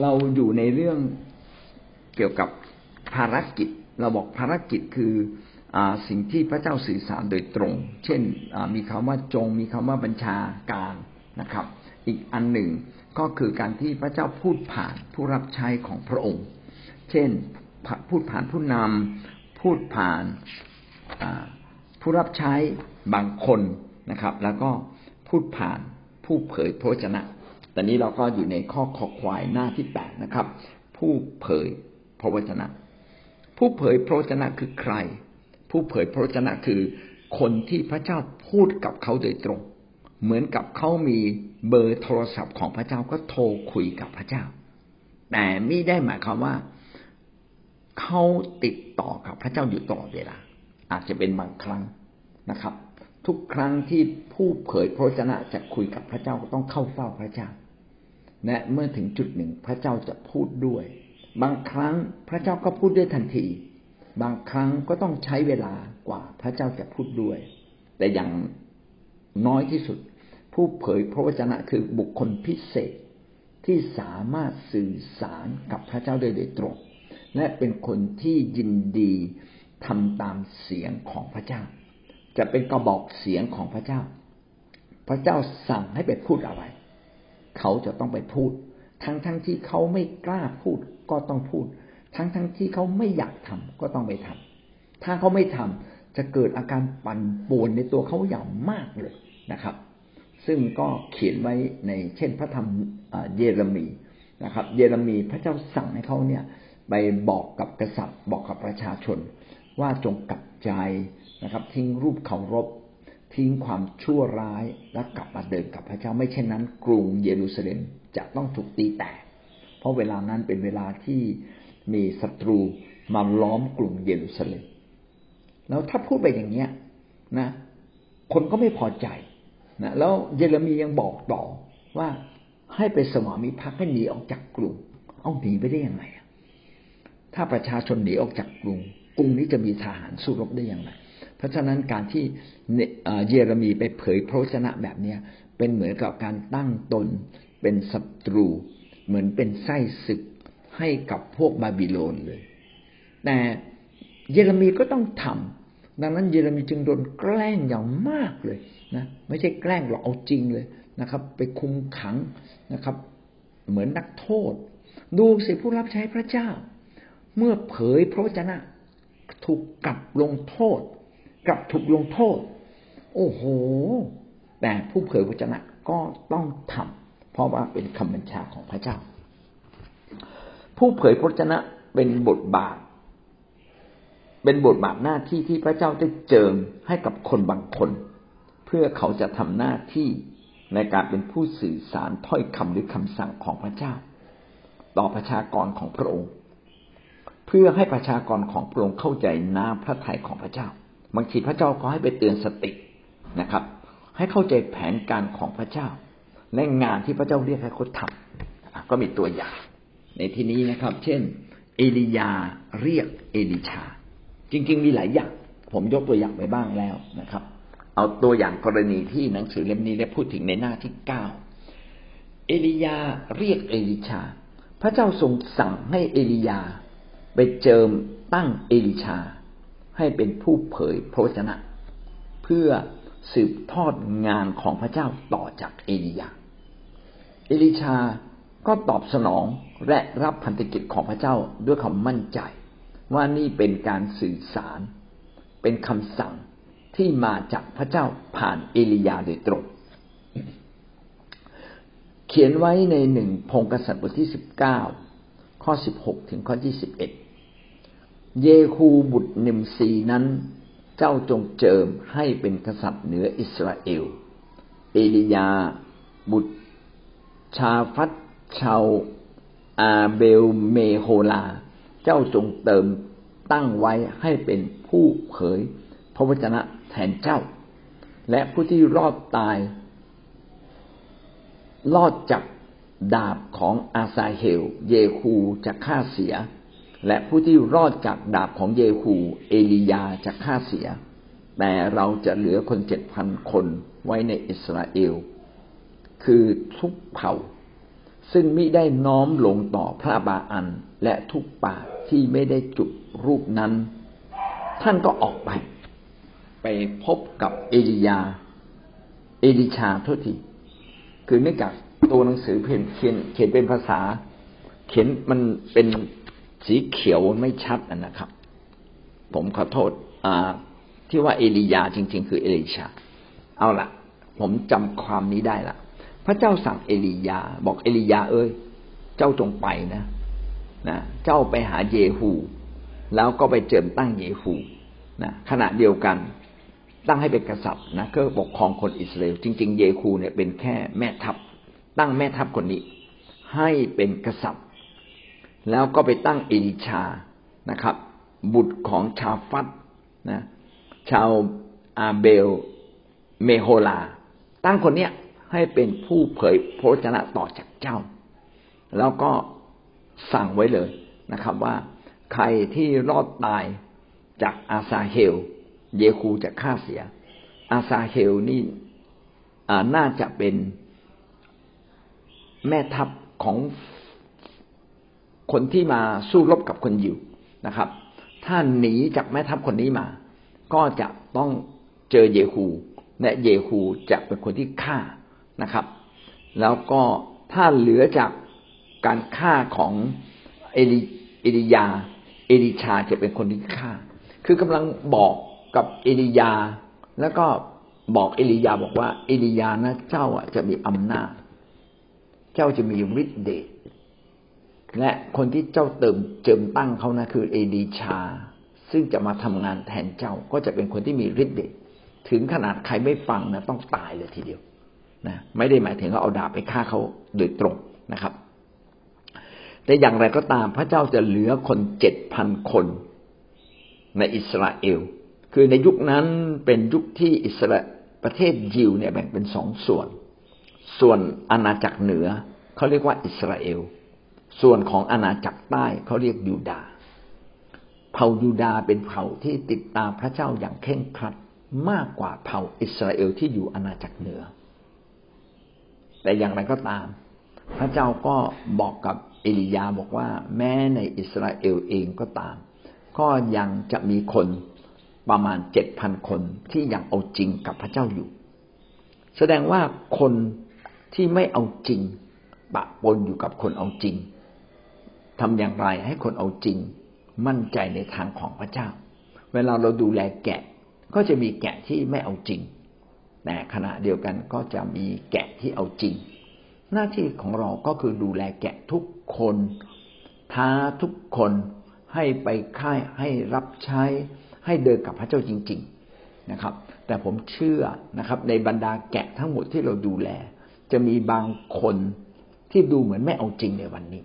เราอยู่ในเรื่องเกี่ยวกับภารกิจ เราบอกภารกิจคืออสิ่งที่พระเจ้าสื่อสารโดยตรง เช่นมีคำว่าจง มีคำว่าบัญชาการนะครับ อีกอันหนึ่งก็คือการที่พระเจ้าพูดผ่านผู้รับใช้ของพระองค์ เช่นพูดผ่านผู้นำพูดผ่านผู้รับใช้บางคนนะครับ แล้วก็พูดผ่านผู้เผยพระชนะ ตอนนี้เราก็อยู่ในข้อขอควายหน้าที่แปดนะครับ ผู้เผยพระวจนะ ผู้เผยพระวจนะคือใคร ผู้เผยพระวจนะคือ คนที่พระเจ้าพูดกับเขาโดยตรง เหมือนกับเขามีเบอร์โทรศัพท์ของพระเจ้าก็โทรคุยกับพระเจ้า แต่ไม่ได้หมายความว่าเขาติดต่อกับพระเจ้าอยู่ตลอดเวลา อาจจะเป็นบางครั้งนะครับ ทุกครั้งที่ผู้เผยพระวจนะจะคุยกับพระเจ้าก็ต้องเข้าเฝ้าพระเจ้า และเมื่อถึงจุดหนึ่งพระเจ้าจะพูดด้วย บางครั้งพระเจ้าก็พูดด้วยทันที บางครั้งก็ต้องใช้เวลากว่าพระเจ้าจะพูดด้วย แต่อย่างน้อยที่สุด ผู้เผยพระวจนะคือบุคคลพิเศษที่สามารถสื่อสารกับพระเจ้าได้โดยตรง และเป็นคนที่ยินดีทำตามเสียงของพระเจ้า จะเป็นกระบอกเสียงของพระเจ้า พระเจ้าสั่งให้ไปพูดอะไร เขาจะต้องไปพูด ทั้งทั้งที่เขาไม่กล้าพูดก็ต้องพูด ทั้งทั้งที่เขาไม่อยากทำก็ต้องไปทำถ้าเขาไม่ทำจะเกิดอาการปั่นป่วนในตัวเขาอย่างมากเลยนะครับ ซึ่งก็เขียนไว้ในเช่นพระธรรมเยเรมีนะครับ เยเรมีพระเจ้าสั่งให้เขาเนี่ยไปบอกกับกษัตริย์บอกกับประชาชน ว่าจงกลับใจนะครับ ทิ้งรูปเคารพ ทิ้งความชั่วร้ายและกลับมาเดินกับพระเจ้า ไม่เช่นนั้น กรุงเยรูซาเล็มจะต้องถูกตีแตก เพราะเวลานั้นเป็นเวลาที่มีศัตรูมาล้อมกรุงเยรูซาเล็ม แล้วถ้าพูดไปอย่างเนี้ยนะ คนก็ไม่พอใจนะแล้วเยเรมียังบอกต่อว่าให้ไปสวามิภักดิ์ให้หนีออกจากกรุง เอาหนีไปได้ยังไงถ้าประชาชนหนีออกจากกรุงกรุงนี้จะมีทหารสู้รบได้อย่างไร เพราะฉะนั้นการที่เยเรมีไปเผยพระชนะแบบเนี้ยเป็นเหมือนกับการตั้งตนเป็นศัตรู เหมือนเป็นไส้ศึกให้กับพวกบาบิโลนเลย แต่เยเรมีก็ต้องทำดังนั้นเยเรมีจึงโดนแกล้งอย่างมากเลยนะไม่ใช่แกล้งหรอกเอาจริงเลยนะครับ ไปคุมขังนะครับ เหมือนนักโทษ ดูสิผู้รับใช้พระเจ้า เมื่อเผยพระวจนะถูกกลับลงโทษ กลับถูกลงโทษ โอ้โห แต่ผู้เผยวจนะก็ต้องทำเพราะว่าเป็นคำบัญชาของพระเจ้า ผู้เผยพระชนะเป็นบทบาท เป็นบทบาทหน้าที่ที่พระเจ้าได้เจิมให้กับคนบางคน เพื่อเขาจะทำหน้าที่ในการเป็นผู้สื่อสารถ้อยคำหรือคำสั่งของพระเจ้า ต่อประชากรของพระองค์ เพื่อให้ประชากรของพระองค์เข้าใจน้ำพระทัยของพระเจ้า บางทีพระเจ้าก็ให้ไปเตือนสตินะครับ ให้เข้าใจแผนการของพระเจ้าและงานที่พระเจ้าเรียกให้เขาทำก็มีตัวอย่าง ในที่นี้นะครับ เช่น เอลียาเรียกเอลิชา จริง ๆ มีหลายอย่าง ผมยกตัวอย่างไปบ้างแล้วนะครับ เอาตัวอย่างกรณีที่หนังสือเล่มนี้ได้พูดถึงในหน้าที่เก้าเอลียาเรียกเอลิชา พระเจ้าทรงสั่งให้เอลียาไปเจิมตั้งเอลิชา ให้เป็นผู้เผยพระวจนะ เพื่อสืบทอดงานของพระเจ้าต่อจากเอลียา เอลิชาก็ตอบสนองและรับพันธกิจของพระเจ้าด้วยความมั่นใจ ว่านี่เป็นการสื่อสาร เป็นคำสั่งที่มาจากพระเจ้าผ่านเอลียาโดยตรง เขียนไว้ในหนึ่งพงกษัตริย์บทที่สิบเก้าข้อสิบหกถึงข้อที่สิบเอ็ด เยฮูบุตรนิมซีนั้นเจ้าจงเจิมให้เป็นกษัตริย์เหนืออิสราเอล เอลีชา บุตร ชาฟัทชาวอาเบลเมโฮลา เจ้าจงเจิมตั้งไว้ให้เป็นผู้เผยพระวจนะแทนเจ้า และผู้ที่รอดตาย รอดจากดาบของฮาซาเอล เยคูจะฆ่าเสีย และผู้ที่รอดจากดาบของเยฮูเอลียาจะฆ่าเสีย แต่เราจะเหลือคนเจ็ดพันคนไว้ในอิสราเอล คือทุกเผ่า ซึ่งมิได้น้อมลงต่อพระบาอัน และทุกป่าที่ไม่ได้จุดรูปนั้น ท่านก็ออกไป ไปพบกับเอลียา เอลิชาโทษทีคือเนื่องจากตัวหนังสือเขียนเขียนเขียนเป็นภาษา เขียนมันเป็น สีเขียวไม่ชัดนะครับ ผมขอโทษที่ว่าเอลียาจริง ๆ คือเอลิชา เอาละผมจำความนี้ได้ละพระเจ้าสั่งเอลียา บอกเอลียา เอ้ย เจ้าจงไปนะนะเจ้าไปหาเยฮู แล้วก็ไปเจิมตั้งเยฮูนะขณะเดียวกันตั้งให้เป็นกษัตริย์นะก็ปกครองคนอิสราเอลจริง ๆ เยฮูเนี่ยเป็นแค่แม่ทัพ ตั้งแม่ทัพคนนี้ ให้เป็นกษัตริย์ แล้วก็ไปตั้งเอลิชานะครับ บุตรของชาฟัทนะชาวอาเบลเมโฮลา ตั้งคนเนี้ยให้เป็นผู้เผยพระวจนะต่อจากเจ้า แล้วก็สั่งไว้เลยนะครับว่าใครที่รอดตายจากอาซาเฮล เยคูจะฆ่าเสีย อาซาเฮลนี่น่าจะเป็นแม่ทัพของ คนที่มาสู้รบกับคนยิวนะครับ ถ้าหนีจากแม่ทัพคนนี้มา ก็จะต้องเจอเยฮูและเยฮูจะเป็นคนที่ฆ่านะครับ แล้วก็ถ้าเหลือจากการฆ่าของเอลิเอลิยา เอลิชาจะเป็นคนที่ฆ่า คือกำลังบอกกับเอลิยา แล้วก็บอกเอลิยาบอกว่าเอลิยานะเจ้าอะจะมีอำนาจ เจ้าจะมีฤทธิ์เดช และคนที่เจ้าเติมเจิมตั้งเขานะคือเอลิชา ซึ่งจะมาทำงานแทนเจ้าก็จะเป็นคนที่มีฤทธิ์เดชถึงขนาดใครไม่ฟังนะต้องตายเลยทีเดียวนะไม่ได้หมายถึงว่าเอาดาบไปฆ่าเขาโดยตรงนะครับ แต่อย่างไรก็ตามพระเจ้าจะเหลือคนเจ็ดพันคนในอิสราเอล คือในยุคนั้นเป็นยุคที่อิสราประเทศยิวเนี่ยแบ่งเป็นสองส่วน ส่วนอาณาจักรเหนือเขาเรียกว่าอิสราเอล ส่วนของอาณาจักรใต้เขาเรียกยูดาเผ่ายูดาเป็นเผ่าที่ติดตามพระเจ้าอย่างเคร่งครัดมากกว่าเผ่าอิสราเอลที่อยู่อาณาจักรเหนือ แต่อย่างไรก็ตาม พระเจ้าก็บอกกับเอลียาบอกว่า แม้ในอิสราเอลเองก็ตาม ก็ยังจะมีคนประมาณเจ็ดพันคนที่ยังเอาจริงกับพระเจ้าอยู่ แสดงว่าคนที่ไม่เอาจริงปะปนอยู่กับคนเอาจริง ทำอย่างไรให้คนเอาจริง มั่นใจในทางของพระเจ้า เวลาเราดูแลแกะ ก็จะมีแกะที่ไม่เอาจริง แต่ขณะเดียวกันก็จะมีแกะที่เอาจริง หน้าที่ของเราก็คือดูแลแกะทุกคน ท้าทุกคนให้ไปค่ายให้รับใช้ ให้เดินกับพระเจ้าจริง ๆนะครับ แต่ผมเชื่อนะครับ ในบรรดาแกะทั้งหมดที่เราดูแล จะมีบางคนที่ดูเหมือนไม่เอาจริงในวันนี้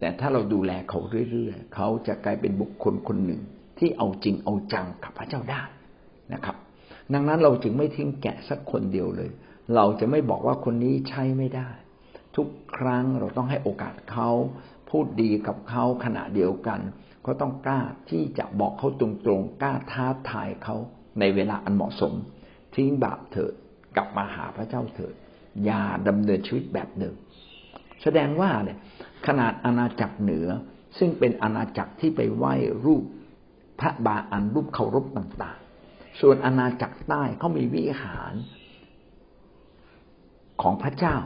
แต่ถ้าเราดูแลเขาเรื่อยๆเขาจะกลายเป็นบุคคลคนหนึ่ง ที่เอาจริงเอาจังกับพระเจ้าได้นะครับ ดังนั้นเราจึงไม่ทิ้งแกะสักคนเดียวเลย เราจะไม่บอกว่าคนนี้ใช้ไม่ได้ ทุกครั้งเราต้องให้โอกาสเขาพูดดีกับเขาขณะเดียวกัน ก็ต้องกล้าที่จะบอกเขาตรงๆกล้าท้าทายเขาในเวลาอันเหมาะสม ทิ้งบาปเถิดกลับมาหาพระเจ้าเถิดอย่าดำเนินชีวิตแบบเดิม แสดงว่าเนี่ยขนาดอาณาจักรเหนือ ซึ่งเป็นอาณาจักรที่ไปไหว้รูปพระบาอันรูปเคารพต่างๆ ส่วนอาณาจักรใต้เขามีวิหารของพระเจ้า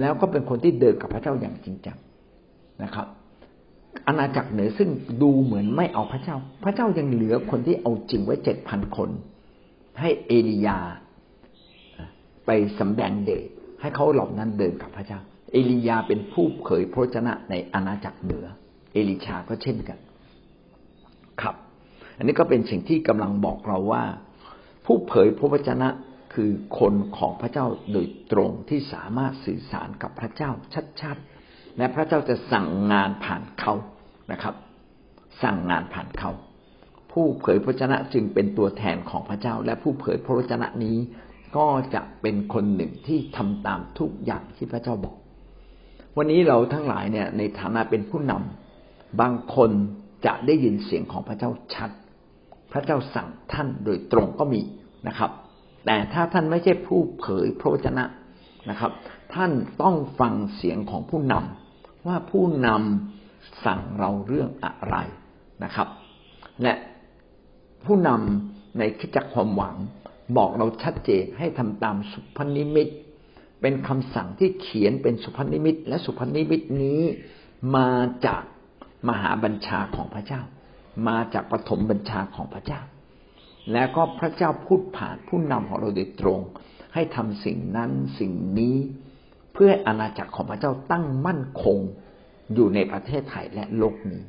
แล้วก็เป็นคนที่เดินกับพระเจ้าอย่างจริงจังนะครับ อาณาจักรเหนือซึ่งดูเหมือนไม่เอาพระเจ้า พระเจ้ายังเหลือคนที่เอาจริงไว้เจ็ดพันคน ให้เอลียาไปสำแดงเดชให้เขาเหล่านั้นเดินกับพระเจ้า เอลียาเป็นผู้เผยพระชนะในอาณาจักรเหนือ เอลิชาก็เช่นกัน ครับ อันนี้ก็เป็นสิ่งที่กำลังบอกเราว่า ผู้เผยพระวจนะคือคนของพระเจ้าโดยตรงที่สามารถสื่อสารกับพระเจ้าชัดๆ และพระเจ้าจะสั่งงานผ่านเขานะครับ สั่งงานผ่านเขา ผู้เผยพระวจนะจึงเป็นตัวแทนของพระเจ้า และผู้เผยพระวจนะนี้ ก็จะเป็นคนหนึ่งที่ทำตามทุกอย่างที่พระเจ้าบอก วันนี้เราทั้งหลายเนี่ย ในฐานะเป็นผู้นำบางคนจะได้ยินเสียงของพระเจ้าชัด พระเจ้าสั่งท่านโดยตรงก็มีนะครับ แต่ถ้าท่านไม่ใช่ผู้เผยพระวจนะนะครับ ท่านต้องฟังเสียงของผู้นว่าผู้นำสั่งเราเรื่องอะไรนะครับ และผู้นำในคริสตจักรความหวังบอกเราชัดเจนให้ทำตามศุภนิมิต เป็นคำสั่งที่เขียนเป็นศุภนิมิต และศุภนิมิตนี้มาจากมหาบัญชาของพระเจ้า มาจากปฐมบัญชาของพระเจ้า แล้วก็พระเจ้าพูดผ่านผู้นำของเราโดยตรง ให้ทำสิ่งนั้นสิ่งนี้เพื่ออาณาจักรของพระเจ้าตั้งมั่นคงอยู่ในประเทศไทยและโลกนี้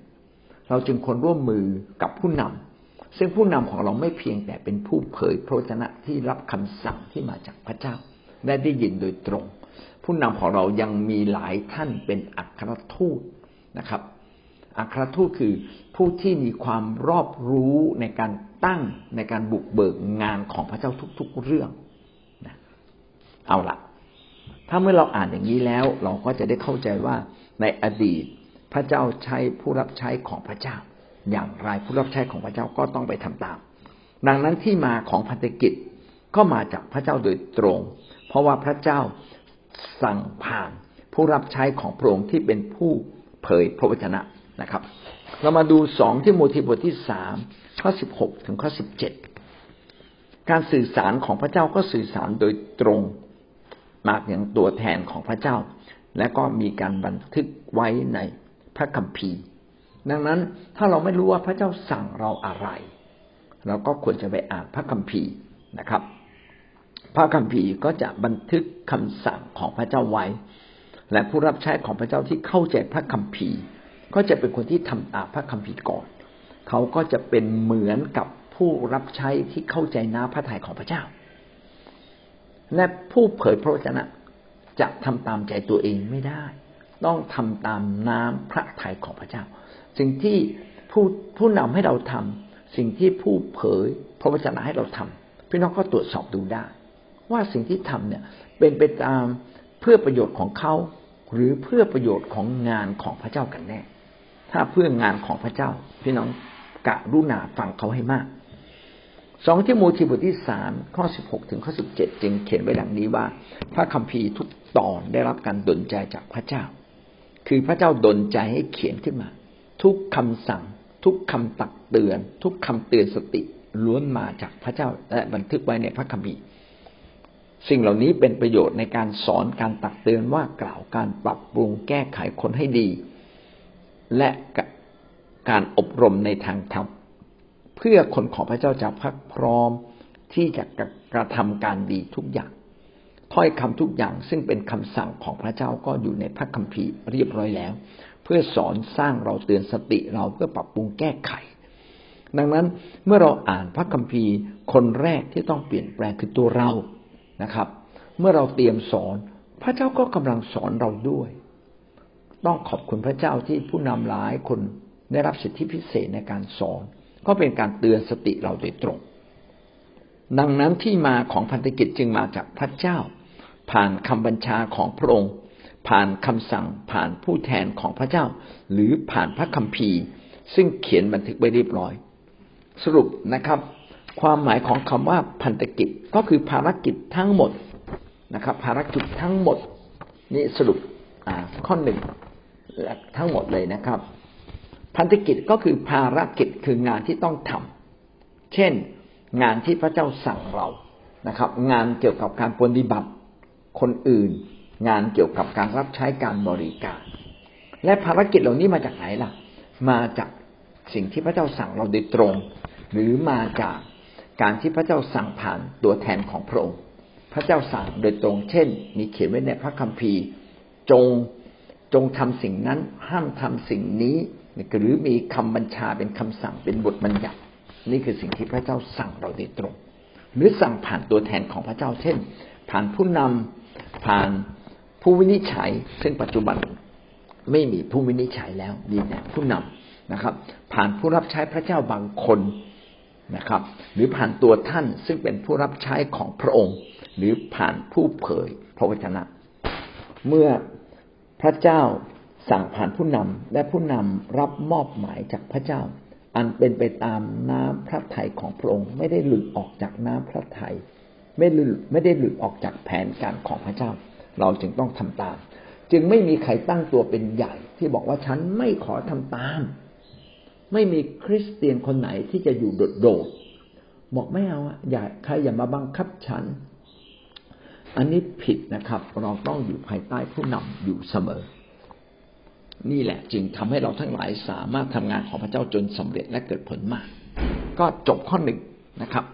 เราจึงควรร่วมมือกับผู้นำซึ่งผู้นำของเราไม่เพียงแต่เป็นผู้เผยพระชนะที่รับคำสั่งที่มาจากพระเจ้า และได้ยินโดยตรง ผู้นำของเรายังมีหลายท่านเป็นอัครทูตนะครับ อัครทูตคือผู้ที่มีความรอบรู้ในการตั้งในการบุกเบิกงานของพระเจ้าทุก ๆ เรื่องนะเอาละถ้าเมื่อเราอ่านอย่างนี้แล้ว เราก็จะได้เข้าใจว่าในอดีตพระเจ้าใช้ผู้รับใช้ของพระเจ้า อย่างไรผู้รับใช้ของพระเจ้าก็ต้องไปทำตาม ดังนั้นที่มาของพันธกิจก็มาจากพระเจ้าโดยตรง เพราะว่าพระเจ้าสั่งผ่านผู้รับใช้ของพระองค์ที่เป็นผู้เผยพระวจนะนะครับ เรามาดูสองที่โมทีบทที่สามข้อสิบหกถึงข้อสิบเจ็ดการสื่อสารของพระเจ้าก็สื่อสารโดยตรงมาอย่างตัวแทนของพระเจ้า และก็มีการบันทึกไว้ในพระคัมภีร์ ดังนั้นถ้าเราไม่รู้ว่าพระเจ้าสั่งเราอะไร เราก็ควรจะไปอ่านพระคัมภีร์นะครับ พระคัมภีร์ก็จะบันทึกคำสั่งของพระเจ้าไว้ และผู้รับใช้ของพระเจ้าที่เข้าใจพระคัมภีร์ ก็จะเป็นคนที่ทำตามพระคัมภีร์ก่อน เขาก็จะเป็นเหมือนกับผู้รับใช้ที่เข้าใจน้าพระทัยของพระเจ้า และผู้เผยพระวจนะจะทำตามใจตัวเองไม่ได้ ต้องทำตามน้ำพระทัยของพระเจ้า สิ่งที่ผู้ผู้นำให้เราทำสิ่งที่ผู้เผยพระวจนะให้เราทำพี่น้องก็ตรวจสอบดูได้ ว่าสิ่งที่ทำเนี่ย เป็นไปตามเพื่อประโยชน์ของเขาหรือเพื่อประโยชน์ของงานของพระเจ้ากันแน่ ถ้าเพื่องานของพระเจ้า พี่น้องกะรุณาฟังเขาให้มากสองที่โมทีบทที่สามข้อสิบหกถึงข้อสิบเจ็ดจึงเขียนไว้ดังนี้ว่า พระคัมภีร์ทุกตอนได้รับการดลใจจากพระเจ้า คือพระเจ้าดลใจให้เขียนขึ้นมา ทุกคำสั่ง ทุกคำตักเตือน ทุกคำเตือนสติล้วนมาจากพระเจ้าและบันทึกไว้ในพระคัมภีร์ สิ่งเหล่านี้เป็นประโยชน์ในการสอนการตักเตือนว่ากล่าวการปรับปรุงแก้ไขคนให้ดี และการอบรมในทางธรรมเพื่อคนของพระเจ้าจะพักพร้อมที่จะกระทำการดีทุกอย่าง ถ้อยคำทุกอย่างซึ่งเป็นคำสั่งของพระเจ้าก็อยู่ในพระคัมภีร์เรียบร้อยแล้ว เพื่อสอนสร้างเราเตือนสติเราเพื่อปรับปรุงแก้ไข ดังนั้นเมื่อเราอ่านพระคัมภีร์คนแรกที่ต้องเปลี่ยนแปลงคือตัวเรา นะครับ เมื่อเราเตรียมสอน พระเจ้าก็กำลังสอนเราด้วย ต้องขอบคุณพระเจ้าที่ผู้นำหลายคนได้รับสิทธิพิเศษในการสอน ก็เป็นการเตือนสติเราโดยตรง ดังนั้นที่มาของพันธกิจจึงมาจากพระเจ้า ผ่านคำบัญชาของพระองค์ ผ่านคำสั่งผ่านผู้แทนของพระเจ้า หรือผ่านพระคัมภีร์ ซึ่งเขียนบันทึกไว้เรียบร้อย สรุปนะครับ ความหมายของคำว่าพันธกิจก็คือภารกิจทั้งหมดนะครับ ภารกิจทั้งหมดนี่สรุปข้อหนึ่งทั้งหมดเลยนะครับ พันธกิจก็คือภารกิจคืองานที่ต้องทำเช่น งานที่พระเจ้าสั่งเรานะครับ งานเกี่ยวกับการปฏิบัติคนอื่น งานเกี่ยวกับการรับใช้การบริการ และภารกิจเหล่านี้มาจากไหนล่ะ มาจากสิ่งที่พระเจ้าสั่งเราโดยตรง หรือมาจาก การที่พระเจ้าสั่งผ่านตัวแทนของพระองค์ พระเจ้าสั่งโดยตรงเช่น มีเขียนไว้ในพระคัมภีร์ จงจงทำสิ่งนั้นห้ามทำสิ่งนี้ หรือมีคำบัญชาเป็นคำสั่งเป็นบทบัญญัติ นี่คือสิ่งที่พระเจ้าสั่งเราโดยตรง หรือสั่งผ่านตัวแทนของพระเจ้า เช่น ผ่านผู้นำผ่านผู้วินิจฉัย ซึ่งปัจจุบันไม่มีผู้วินิจฉัยแล้วมีแต่ผู้นำนะครับ ผ่านผู้รับใช้พระเจ้าบางคน นะครับ หรือผ่านตัวท่านซึ่งเป็นผู้รับใช้ของพระองค์ หรือผ่านผู้เผยพระวจนะ เมื่อพระเจ้าสั่งผ่านผู้นำและผู้นำรับมอบหมายจากพระเจ้า อันเป็นไปตามน้ำพระทัยของพระองค์ ไม่ได้หลุดออกจากน้ำพระทัยไม่หลุดไม่ได้หลุดออกจากแผนการของพระเจ้า เราจึงต้องทำตาม จึงไม่มีใครตั้งตัวเป็นใหญ่ที่บอกว่าฉันไม่ขอทำตาม ไม่มีคริสเตียนคนไหนที่จะอยู่โดดๆบอกไม่เอาอะอย่าใครอย่ามาบังคับฉัน อันนี้ผิดนะครับ เราต้องอยู่ภายใต้ผู้นำอยู่เสมอ นี่แหละจึงทำให้เราทั้งหลายสามารถทำงานของพระเจ้าจนสำเร็จและเกิดผลมาก ก็จบข้อหนึ่งนะครับ